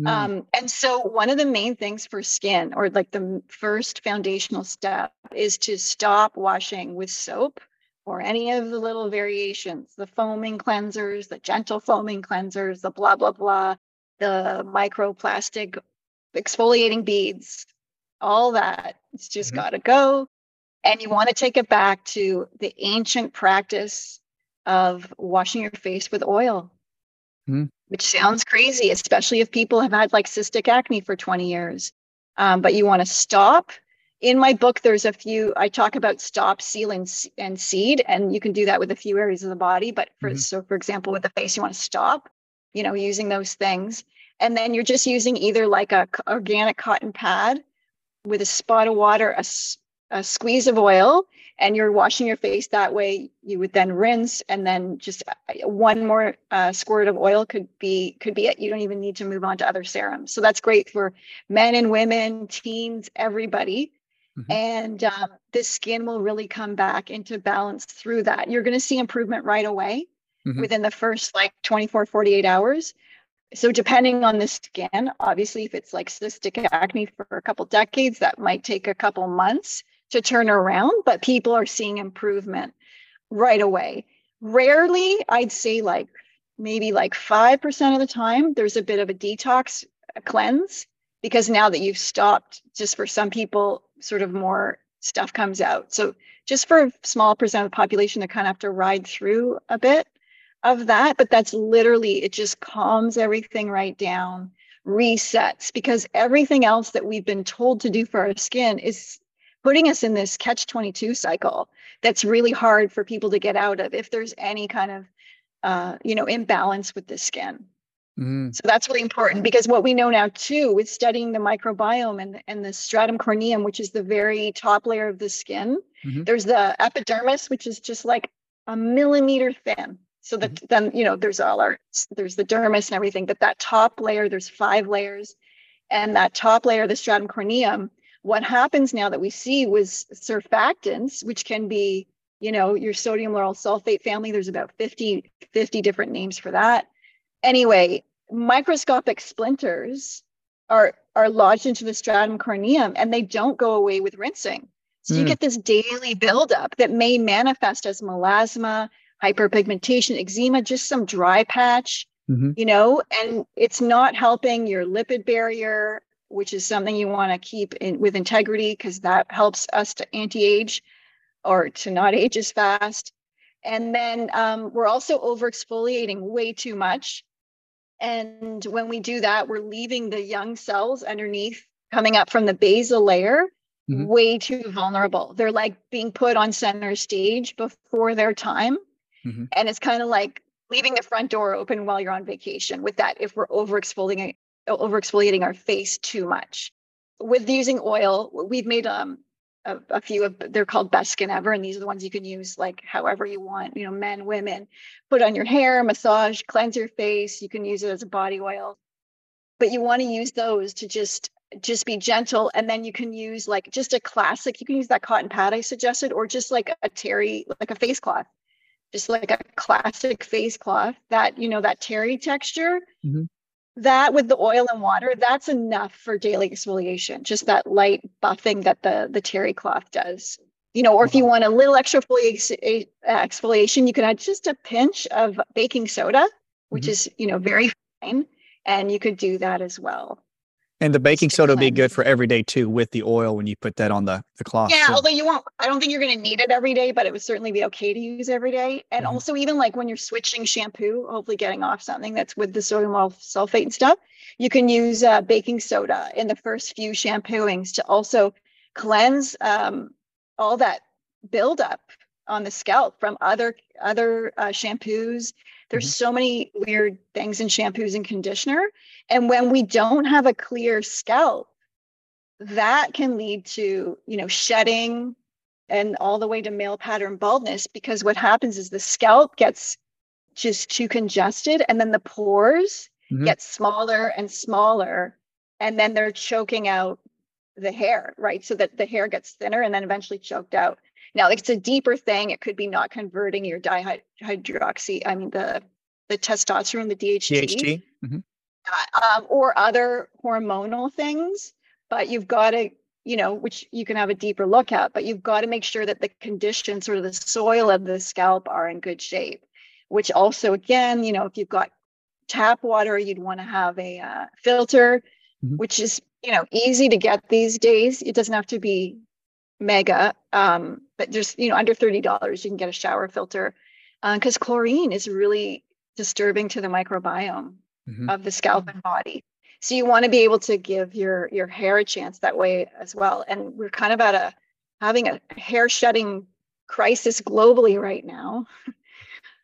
Mm. Um, and so, one of the main things for skin, or like the first foundational step, is to stop washing with soap or any of the little variations the foaming cleansers, the gentle foaming cleansers, the blah, blah, blah, the microplastic exfoliating beads, all that. It's just Mhm. got to go. And you want to take it back to the ancient practice of washing your face with oil which sounds crazy, especially if people have had like cystic acne for 20 years. Um, but you want to stop. In my book, there's a few, I talk about stop, seal, and, and seed, and you can do that with a few areas of the body. But for, Mhm. so for example, with the face, you want to stop, you know, using those things. And then you're just using either like a organic cotton pad with a spot of water, a, a squeeze of oil, and you're washing your face that way you would then rinse and then just uh, one more uh, squirt of oil could be could be it. You don't even need to move on to other serums. So that's great for men and women teens everybody. Mhm. and um, the skin will really come back into balance through that. You're going to see improvement right away Mhm. within the first like 24 48 hours. So depending on the skin obviously if it's like cystic acne for a couple decades that might take a couple months to turn around but people are seeing improvement right away rarely, I'd say like maybe like 5% of the time, there's a bit of a detox a cleanse because now that you've stopped, just for some people, sort of more stuff comes out. So just for a small percent of the population, they kind of have to ride through a bit of that. But that's literally, it just calms everything right down, resets, because everything else that we've been told to do for our skin is putting us in this catch 22 cycle that's really hard for people to get out of if there's any kind of uh, you know imbalance with the skin mm. so that's really important because what we know now too with studying the microbiome and, and the stratum corneum which is the very top layer of the skin mm-hmm. there's the epidermis which is just like a millimeter thin so that mm-hmm. then you know there's all our there's the dermis and everything but that top layer there's five layers and that top layer the stratum corneum what happens now that we see was surfactants, which can be, you know, your sodium lauryl sulfate family. There's about 50, 50 different names for that. Anyway, microscopic splinters are are lodged into the stratum corneum and they don't go away with rinsing. So mm. you hmm. get this daily buildup that may manifest as melasma, hyperpigmentation, eczema, just some dry patch, mm-hmm. you know, and it's not helping your lipid barrier which is something you want to keep in, with integrity because that helps us to anti-age or to not age as fast. And then um, we're also over exfoliating way too much. And when we do that, we're leaving the young cells underneath coming up from the basal layer mm-hmm. way too vulnerable. They're like being put on center stage before their time. Mm-hmm. And it's kind of like leaving the front door open while you're on vacation with that if we're over exfoliating over exfoliating our face too much. With using oil, we've made um, a, a, few of they're called best skin ever, and these are the ones you can use like however you want. You know, men, women, put on your hair, massage, cleanse your face. You can use it as a body oil, but you want to use those to just just be gentle, and then you can use like just a classic. You can use that cotton pad I suggested, or just like a terry, like a face cloth just like a classic face cloth that you know that terry texture mm-hmm that with the oil and water, that's enough for daily exfoliation, just that light buffing that the, the terry cloth does. You know, or if you want a little extra exfoliation, you can add just a pinch of baking soda, which mm-hmm. is, you know, very fine. And you could do that as well. And the baking soda will be good for every day too, with the oil when you put that on the, the cloth. Yeah, although you won't, I don't think you're going to need it every day, but it would certainly be okay to use every day. And mm-hmm. also, even like when you're switching shampoo, hopefully getting off something that's with the sodium sulfate and stuff, you can use uh, baking soda in the first few shampooings to also cleanse um, all that buildup on the scalp from other other uh, shampoos there's mm-hmm. so many weird things in shampoos and conditioner. And when we don't have a clear scalp, that can lead to, you know, shedding and all the way to male pattern baldness because what happens is the scalp gets just too congested and then the pores mm-hmm. get smaller and smaller and then they're choking out the hair, right? So that the hair gets thinner and then eventually choked out. Now, it's a deeper thing. It could be not converting your dihydroxy, I mean, the, the testosterone, the DHT, DHT? Mm-hmm. Uh, um, or other hormonal things. But you've got to, you know, which you can have a deeper look at, but you've got to make sure that the conditions, sort of the soil of the scalp, are in good shape. Which also, again, you know, if you've got tap water, you'd want to have a uh, filter, mm-hmm. which is, you know, easy to get these days. It doesn't have to be mega um, but just you know under $30 you can get a shower filter because uh, chlorine is really disturbing to the microbiome mm-hmm. of the scalp and body. So you want to be able to give your your hair a chance that way as well. And we're kind of at a having a hair shedding crisis globally right now.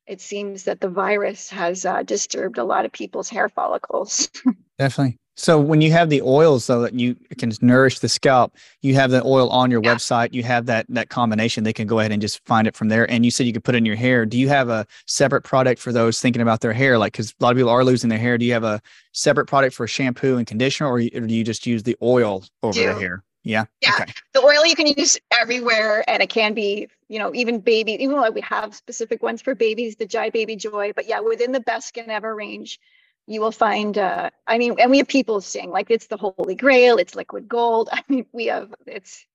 It seems that the virus has uh, disturbed a lot of people's hair follicles. Definitely so when you have the oils so that you can nourish the scalp, you have the oil on your yeah. website, you have that that combination, they can go ahead and just find it from there. And you said you could put it in your hair. Do you have a separate product for those thinking about their hair? Like cuz a lot of people are losing their hair. Do you have a separate product for shampoo and conditioner or, or do you just use the oil over do. the hair? Yeah. Yeah. Okay. The oil you can use everywhere and it can be, you know, even baby, even though we have specific ones for babies, the Jai Baby Joy, but yeah, within the best skin ever range, you will find uh i mean and we have people saying like it's the holy grail it's liquid gold i mean we have it's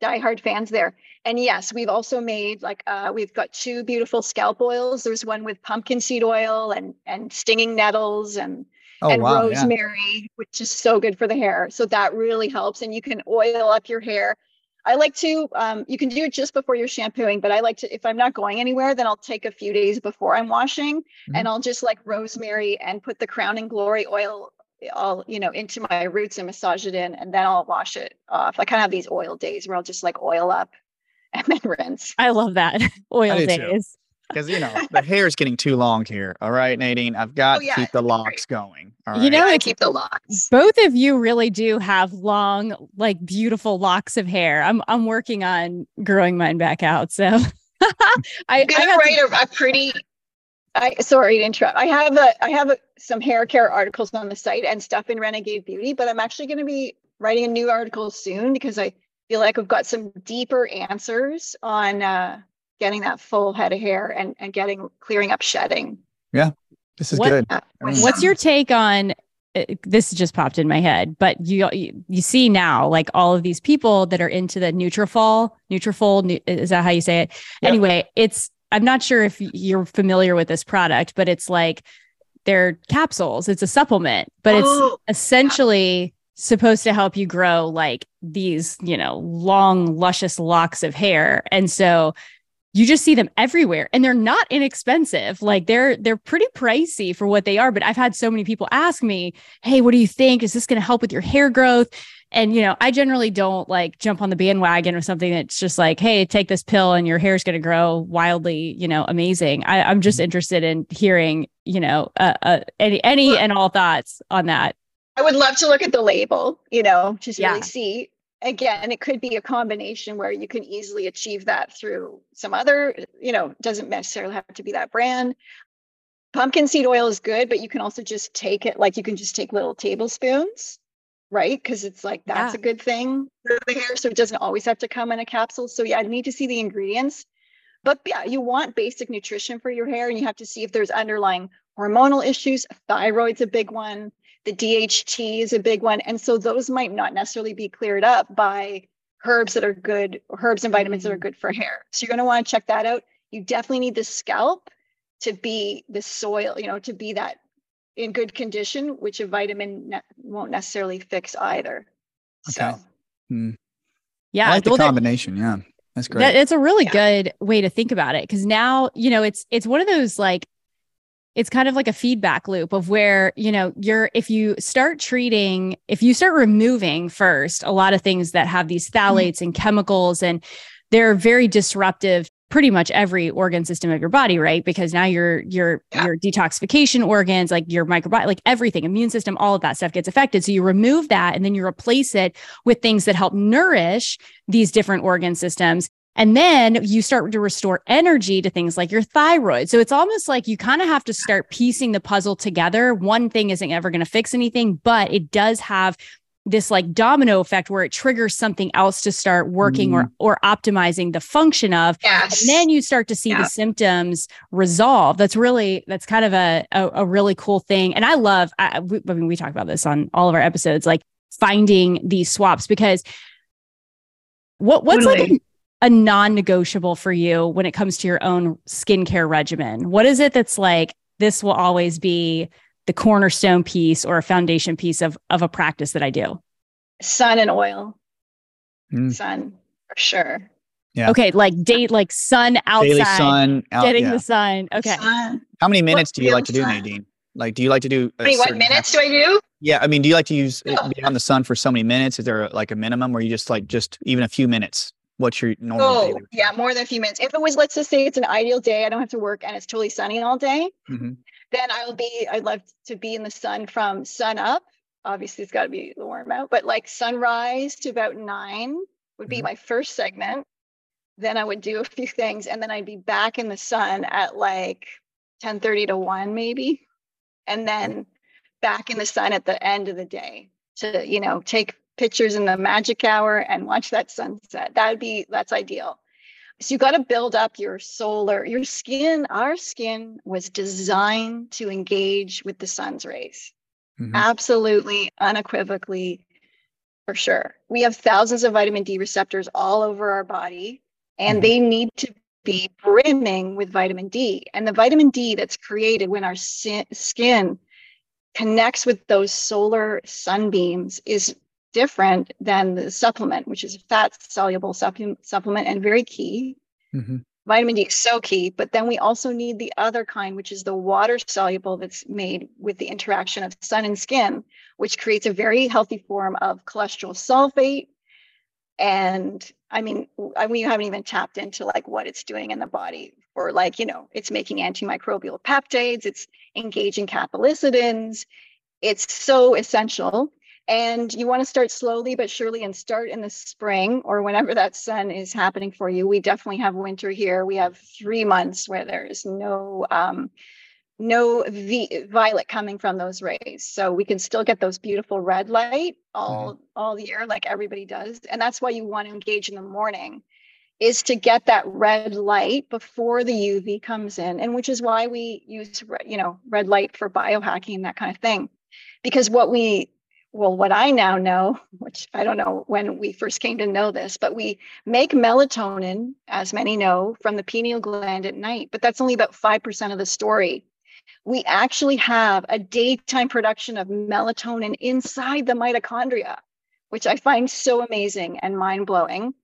diehard fans there. And yes, we've also made like uh, we've got two beautiful scalp oils. There's one with pumpkin seed oil and and stinging nettles and Oh and wow. Yeah. rosemary, which is so good for the hair. So that really helps. And you can oil up your hair. I like to, um, you can do it just before you're shampooing, but I like to, if I'm not going anywhere, then I'll take a few days before I'm washing and I'll just like rosemary and put the crowning glory oil all, you know, into my roots and massage it in and then I'll wash it off. I kind of have these oil days where I'll just like oil up and then rinse. I love that. Oil do too. days. Because you know the hair is getting too long here. All right, Nadine, I've got Oh, yeah, to keep the it's locks going. All right. You know, I it's- keep the locks. Both of you really do have long, like beautiful locks of hair. I'm I'm working on growing mine back out. So I, I I'm gonna got write a, a pretty. I sorry to interrupt. I have a I have a, some hair care articles on the site and stuff in Renegade Beauty, but I'm actually going to be writing a new article soon because I feel like I've got some deeper answers on uh, getting that full head of hair and and getting clearing up shedding. Yeah, this is What- good. Uh. What's your take on uh, this just popped in my head, but you you, you see now like all of these people that are into the Nutrafol, Nutrafol, is that how you say it? Yep. Anyway, it's I'm not sure if you're familiar with this product, but it's like they're capsules. It's a supplement, but it's Oh, essentially supposed to help you grow like these, you know, long, luscious locks of hair. And so you just see them everywhere and they're not inexpensive. Like they're they're pretty pricey for what they are, but I've had so many people ask me, "Hey, what do you think? Is this going to help with your hair growth?" And you know, I generally don't like jump on the bandwagon of something that's just like, "Hey, take this pill and your hair is going to grow wildly, you know, amazing." I, I'm just interested in hearing, you know, uh, uh, any any and all thoughts on that. I would love to look at the label, you know, just Yeah. really see. Again, it could be a combination where you can easily achieve that through some other, you know, doesn't necessarily have to be that brand. Pumpkin seed oil is good, but you can also just take it like you can just take little tablespoons, right? Because it's like that's Yeah. a good thing for the hair. So it doesn't always have to come in a capsule. So yeah, I need to see the ingredients. But yeah, you want basic nutrition for your hair and you have to see if there's underlying hormonal issues. Thyroid's a big one the DHT is a big one. And so those might not necessarily be cleared up by herbs that are good, herbs and vitamins that are mm-hmm. good for hair. So you're going to want to check that out. You definitely need the scalp to be the soil, you know, to be that in good condition, which a vitamin ne- won't necessarily fix either. Okay. So Yeah, I like the well, that- combination. Yeah, that's great. That, it's a really Yeah. good way to think about it because now you know it's it's one of those like it's kind of like a feedback loop of where you know you're if you start treating if you start removing first a lot of things that have these mm-hmm. phthalates and chemicals and they're very disruptive pretty much every organ system of your body right? Because now your your Yeah. your detoxification organs like your microbiome like everything immune system all of that stuff gets affected. So you remove that and then you replace it with things that help nourish these different organ systems and then you start to restore energy to things like your thyroid. So it's almost like you kind of have to start piecing the puzzle together. One thing isn't ever going to fix anything, but it does have this like domino effect where it triggers something else to start working or mm. or optimizing the function of yes. and then you start to see Yeah. the symptoms resolve that's really that's kind of a, a a really cool thing and i love I, we, I mean we talk about this on all of our episodes like finding these swaps because what what's like a, a non-negotiable for you when it comes to your own skincare regimen what is it that's like this will always be the cornerstone piece or a foundation piece of of a practice that i do sun and oil. Mm. Sun for sure. Yeah. okay like date like sun outside Daily sun. Out, getting yeah. the sun okay Sun. How many minutes do you like to do, sun. Nadine? Like, do you like to do? a How many what minutes half- do I do? Yeah, I mean, do you like to use uh, Oh. be on the sun for so many minutes? Is there a, like a minimum, or you just like just even a few minutes? What's your normal? Oh, yeah, more than a few minutes. If it was, let's just say it's an ideal day, I don't have to work and it's totally sunny all day, Mhm. then I'll be, I'd love to be in the sun from sun up. Obviously, it's got to be the warm out, but like sunrise to about nine would be Mhm. my first segment. Then I would do a few things and then I'd be back in the sun at like 10 30 to 1, maybe. And then back in the sun at the end of the day to, you know, take pictures in the magic hour and watch that sunset. That would be, that's ideal. So you got to build up your solar, your skin. Our skin was designed to engage with the sun's rays. Mhm. Absolutely, unequivocally. for sure. We have thousands of vitamin D receptors all over our body, and mm-hmm. they need to be brimming with vitamin D. And the vitamin D that's created when our skin connects with those solar sunbeams is different than the supplement, which is a fat soluble supplement and very key. Mm-hmm. Vitamin D is so key, but then we also need the other kind, which is the water soluble that's made with the interaction of sun and skin, which creates a very healthy form of cholesterol sulfate. And I mean, I, we haven't even tapped into like what it's doing in the body or like, you know, it's making antimicrobial peptides, it's engaging cathelicidins. It's so essential and you want to start slowly but surely and start in the spring or whenever that sun is happening for you. We definitely have winter here. We have three months where there is no um, no v- violet coming from those rays. So we can still get those beautiful red light all mm-hmm. all year like everybody does. And that's why you want to engage in the morning is to get that red light before the uv comes in. And which is why we use you know red light for biohacking and that kind of thing. Because what we well, what I now know, which I don't know when we first came to know this, but we make melatonin, as many know, from the pineal gland at night, but that's only about 5% of the story. We actually have a daytime production of melatonin inside the mitochondria, which I find so amazing and mind blowing.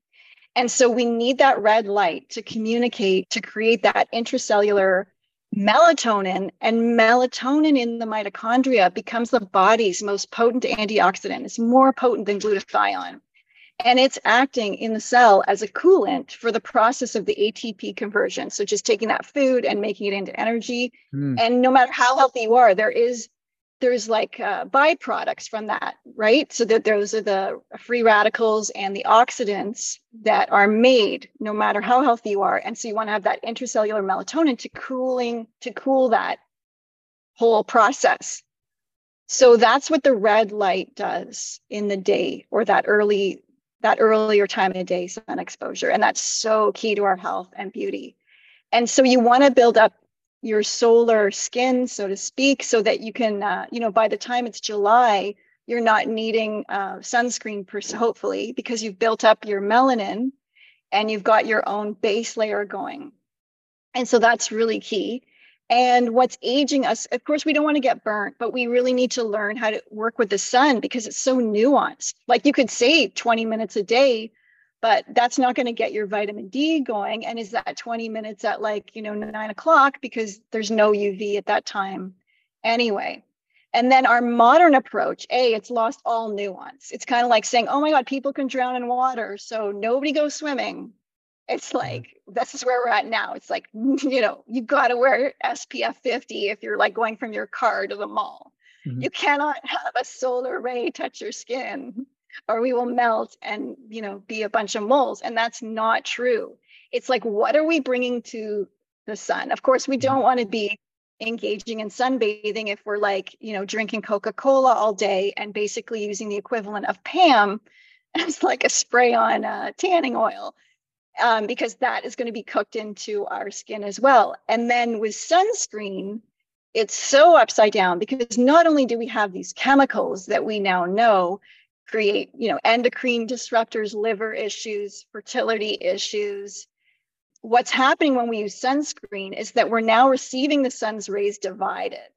And so we need that red light to communicate, to create that intracellular melatonin and melatonin in the mitochondria becomes the body's most potent antioxidant. It's more potent than glutathione. And it's acting in the cell as a coolant for the process of the atp conversion. So just taking that food and making it into energy. Mm. and no matter how healthy you are there is there's like uh, byproducts from that, right? So that those are the free radicals and the oxidants that are made no matter how healthy you are. And so you want to have that intracellular melatonin to cooling to cool that whole process. So that's what the red light does in the day or that early that earlier time of the day sun exposure and that's so key to our health and beauty. And so you want to build up your solar skin, so to speak, so that you can, uh, you know, by the time it's July, you're not needing uh, sunscreen, per- hopefully, because you've built up your melanin and you've got your own base layer going. And so that's really key. And what's aging us, of course, we don't want to get burnt, but we really need to learn how to work with the sun because it's so nuanced. Like you could say 20 minutes a day but that's not going to get your vitamin D going. And is that 20 minutes at like, you know, nine o'clock because there's no UV at that time anyway. And then our modern approach, A, it's lost all nuance. It's kind of like saying, oh my God, people can drown in water. So nobody goes swimming. It's mm-hmm. like, this is where we're at now. It's like, you know, you got to wear SPF 50 if you're like going from your car to the mall. Mm-hmm. You cannot have a solar ray touch your skin or we will melt and you know be a bunch of moles and that's not true. It's like what are we bringing to the sun? Of course we don't want to be engaging in sunbathing if we're like you know drinking coca-cola all day and basically using the equivalent of pam as like a spray on uh, tanning oil um, because that is going to be cooked into our skin as well. And then with sunscreen it's so upside down because not only do we have these chemicals that we now know create, you know, endocrine disruptors, liver issues, fertility issues. What's happening when we use sunscreen is that we're now receiving the sun's rays divided.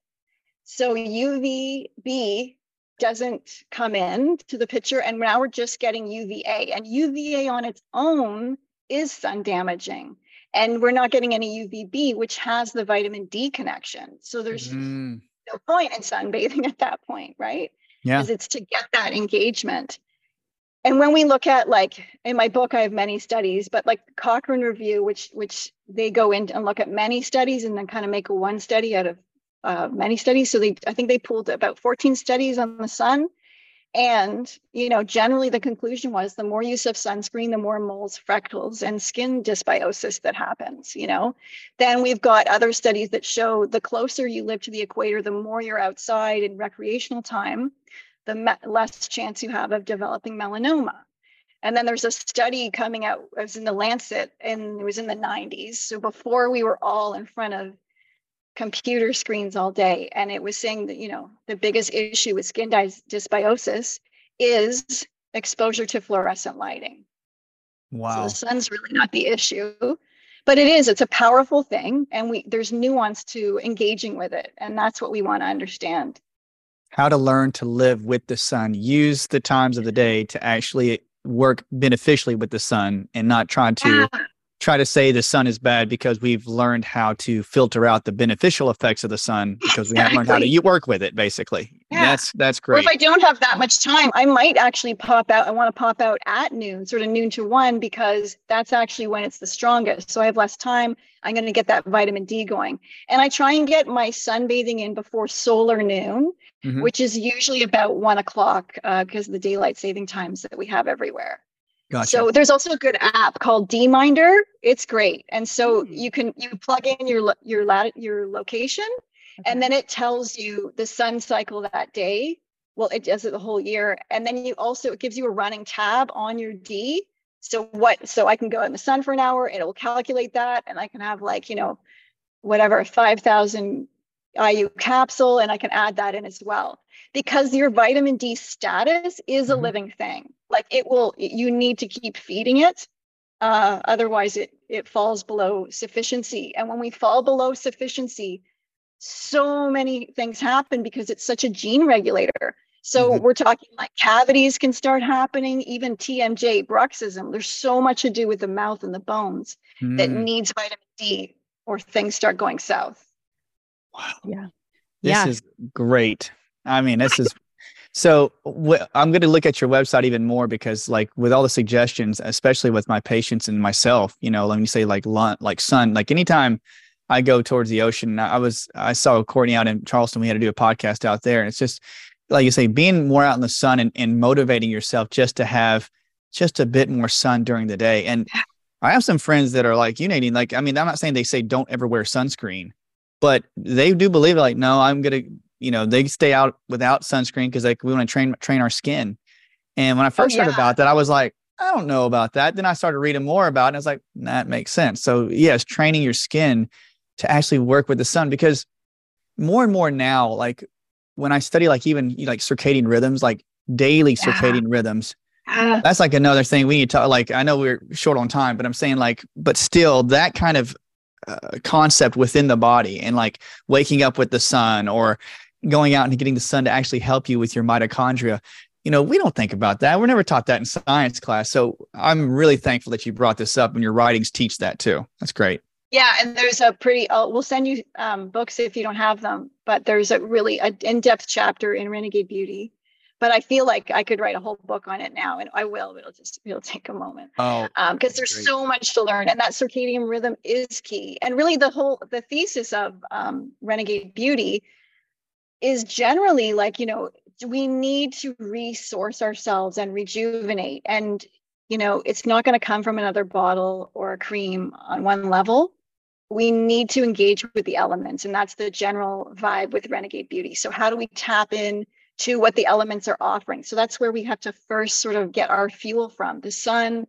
So UVB doesn't come in to the picture, and now we're just getting UVA. And UVA on its own is sun damaging. And we're not getting any UVB, which has the vitamin D connection. So there's mm. no point in sunbathing at that point, right? Because it's to get that engagement. And when we look at like in my book, I have many studies, but like Cochrane Review, which which they go in and look at many studies and then kind of make a one study out of uh, many studies. So they I think they pulled about 14 studies on the sun. And, you know, generally the conclusion was the more use of sunscreen, the more moles, freckles, and skin dysbiosis that happens, you know. Then we've got other studies that show the closer you live to the equator, the more you're outside in recreational time, the me- less chance you have of developing melanoma. And then there's a study coming out, it was in the Lancet, and it was in the 90s. So before we were all in front of computer screens all day, and it was saying that, you know, the biggest issue with skin dysbiosis is exposure to fluorescent lighting. Wow. So the sun's really not the issue. But it is, it's a powerful thing. And we there's nuance to engaging with it. And that's what we want to understand. How to learn to live with the sun. Use the times of the day to actually work beneficially with the sun and not try to Yeah. Try to say the sun is bad because we've learned how to filter out the beneficial effects of the sun because we haven't learned how to work with it basically. Yeah. That's that's Or great. if I don't have that much time, I might actually pop out. I want to pop out at noon, sort of noon to one, because that's actually when it's the strongest. So I have less time. I'm going to get that vitamin D going. And I try and get my sunbathing in before solar noon, Mhm. which is usually about one o'clock uh, because of the daylight saving times that we have everywhere. Gotcha. So there's also a good app called DMinder. It's great. And so Hmm. you can you plug in your your lat- your location and then it tells you the sun cycle that day. Well, it does it the whole year. And then you also it gives you a running tab on your D. So what so I can go in the sun for an hour, it will calculate that and I can have like, you know, whatever 5000 IU capsule and I can add that in as well. Because your vitamin D status is a Mhm. living thing. Like it will you need to keep feeding it. Uh, otherwise it it falls below sufficiency. And when we fall below sufficiency, so many things happen because it's such a gene regulator. So Mhm. we're talking like cavities can start happening, even TMJ, bruxism. There's so much to do with the mouth and the bones that Mm, needs vitamin D or things start going south. wow. Yeah. This Yeah. is great. I mean, this is so. Wh- I'm going to look at your website even more because, like, with all the suggestions, especially with my patients and myself, you know, let me say, like, like sun, like anytime I go towards the ocean, I was, I saw Courtney out in Charleston. We had to do a podcast out there, and it's just like you say, being more out in the sun and, and motivating yourself just to have just a bit more sun during the day. And I have some friends that are like you, Nadine. Like, I mean, I'm not saying they say don't ever wear sunscreen, but they do believe like, no, I'm gonna, you know, they stay out without sunscreen because like we want to train train our skin. And when I first heard yeah. about that, I was like, I don't know about that. Then I started reading more about it. And I was like, that makes sense. So yes, training your skin to actually work with the sun because more and more now, like when I study like even like circadian rhythms, like daily Yeah. circadian rhythms, Ah, that's like another thing we need to like i know we're short on time but i'm saying like but still that kind of uh, concept within the body and like waking up with the sun or going out and getting the sun to actually help you with your mitochondria you know we don't think about that we're never taught that in science class so i'm really thankful that you brought this up and your writings teach that too that's great yeah, and there's a pretty. Uh, we'll send you um, books if you don't have them, but there's a really a in-depth chapter in Renegade Beauty. But I feel like I could write a whole book on it now, and I will. But it'll just it'll take a moment. oh because there's Great. so much to learn and that circadian rhythm is key and really the whole the thesis of um, renegade beauty is generally like you know we need to resource ourselves and rejuvenate. And you know it's not going to come from another bottle or a cream on one level. We need to engage with the elements and that's the general vibe with renegade beauty. So how do we tap in to what the elements are offering? So that's where we have to first sort of get our fuel from the sun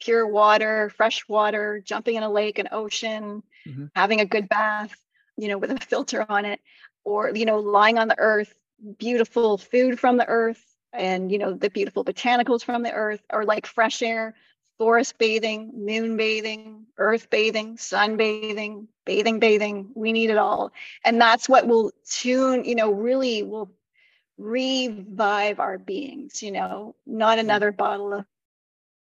pure water, fresh water, jumping in a lake, an ocean, Mhm. having a good bath, you know, with a filter on it, or, you know, lying on the earth, beautiful food from the earth, and, you know, the beautiful botanicals from the earth, or like fresh air, forest bathing, moon bathing, earth bathing, sun bathing, bathing, bathing. We need it all. And that's what will tune, you know, really will revive our beings, you know, not another bottle of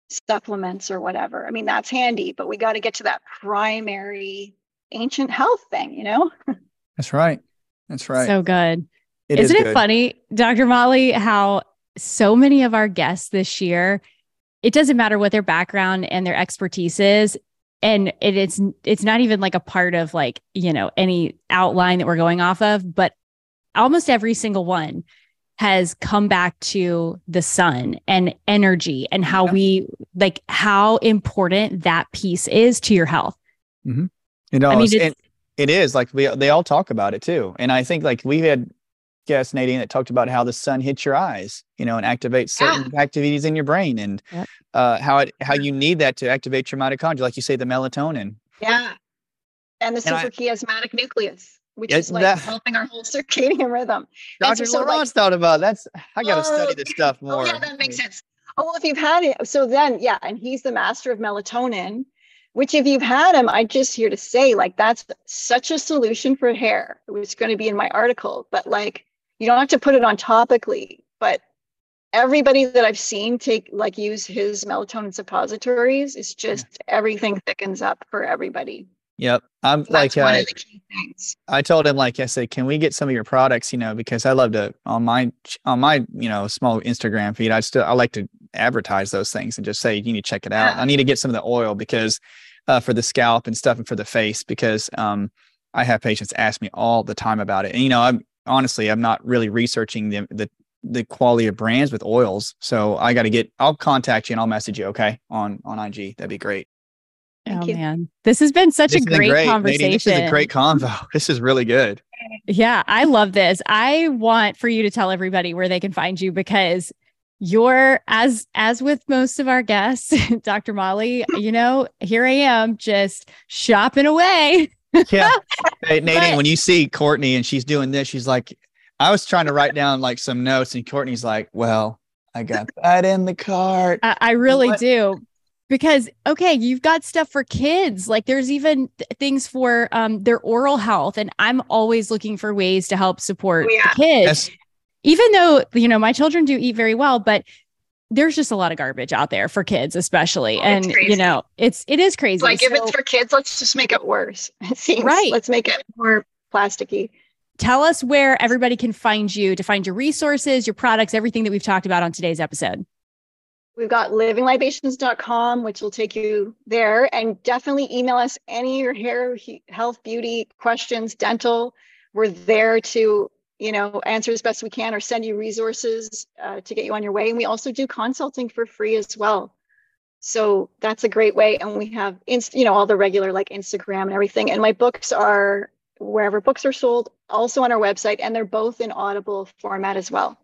supplements or whatever. I mean, that's handy, but we got to get to that primary ancient health thing, you know? that's right that's right So good. It is Isn't it good. funny, Dr. Motley, how so many of our guests this year, it doesn't matter what their background and their expertise is. And it is it's not even like a part of like, you know, any outline that we're going off of, but almost every single one has come back to the sun and energy and how Yeah. we like how important that piece is to your health. Mm-hmm. You know, I mean, it's- it's- it, is like we they all talk about it too, and I think like we've had guests Nadine that talked about how the sun hits your eyes, you know, and activates certain activities in your brain, and Yep. uh, how it how you need that to activate your mitochondria, like you say, the melatonin. Yeah. And the suprachiasmatic nucleus, which is like that- helping our whole circadian rhythm. Dr. so, like- thought about that's. I got to study Oh, this stuff more. Oh, yeah, that makes sense. Oh, well, if you've had it, so then, yeah, and he's the master of melatonin, which if you've had them I'm just here to say, like, that's such a solution for hair. It was going to be in my article, but like, you don't have to put it on topically, but everybody that I've seen take like use his melatonin suppositories, it's just everything thickens up for everybody. Yep. I'm That's like, uh, of the key things. I told him, like I said, can we get some of your products? You know, because I love to on my on my you know small Instagram feed. I still I like to advertise those things and just say you need to check it out. Yeah. I need to get some of the oil because uh, for the scalp and stuff and for the face because um I have patients ask me all the time about it. And you know, I'm honestly I'm not really researching the the the quality of brands with oils. So I got to get. I'll contact you and I'll message you. Okay, on on IG. That'd be great. Oh, Thank oh you. man, this has been such This a has been great, Nadine, conversation. this is a great convo. This is really good. Yeah, I love this. I want for you to tell everybody where they can find you because you're as as with most of our guests, Dr. Motley, you know, here I am just shopping away. Yeah. Hey, Nadine, But- when you see Courtney and she's doing this, she's like, I was trying to write down like some notes, and Courtney's like, Well, I got that in the cart. I, I really What- do. Because okay, you've got stuff for kids. Like there's even th- things for um their oral health and I'm always looking for ways to help support yeah. the kids. Yes. even though you know my children do eat very well but there's just a lot of garbage out there for kids especially Oh, and you know it's it is crazy It's like if it's for kids, let's just make it worse. It seems Right. Let's make it more plasticky. tell us where everybody can find you to find your resources your products everything that we've talked about on today's episode We've got livinglibations.com, which will take you there. And definitely email us any of your hair, health, beauty questions, dental. We're there to, you know, answer as best we can or send you resources uh, to get you on your way. And we also do consulting for free as well. So that's a great way. And we have, inst- you know, all the regular like Instagram and everything. And my books are wherever books are sold, also on our website. And they're both in audible format as well.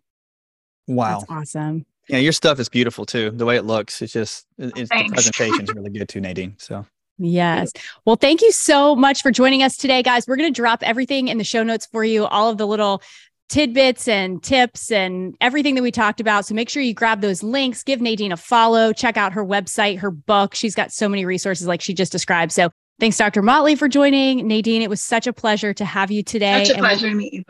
Wow. that's awesome Yeah, your stuff is beautiful too. The way it looks, it's just it- oh, it's the Thanks. presentation's really good too, Nadine. So Yes. Well, thank you so much for joining us today, guys. We're going to drop everything in the show notes for you, all of the little tidbits and tips and everything that we talked about. So make sure you grab those links, give Nadine a follow, check out her website, her book. She's got so many resources like she just described. So thanks, Dr. Motley, for joining. Nadine, it was such a pleasure to have you today. Such a And we'll- pleasure to meet you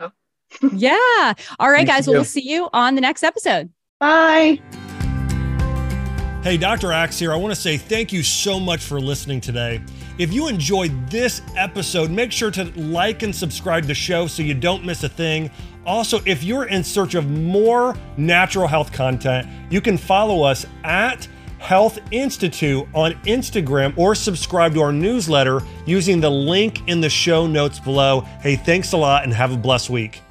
yeah. All right, Thank guys. Well, we'll see you on the next episode. Bye. Hey, Dr. Axe here. I want to say thank you so much for listening today. If you enjoyed this episode, make sure to like and subscribe to the show so you don't miss a thing. Also, if you're in search of more natural health content, you can follow us at Health Institute on Instagram or subscribe to our newsletter using the link in the show notes below. Hey, thanks a lot and have a blessed week.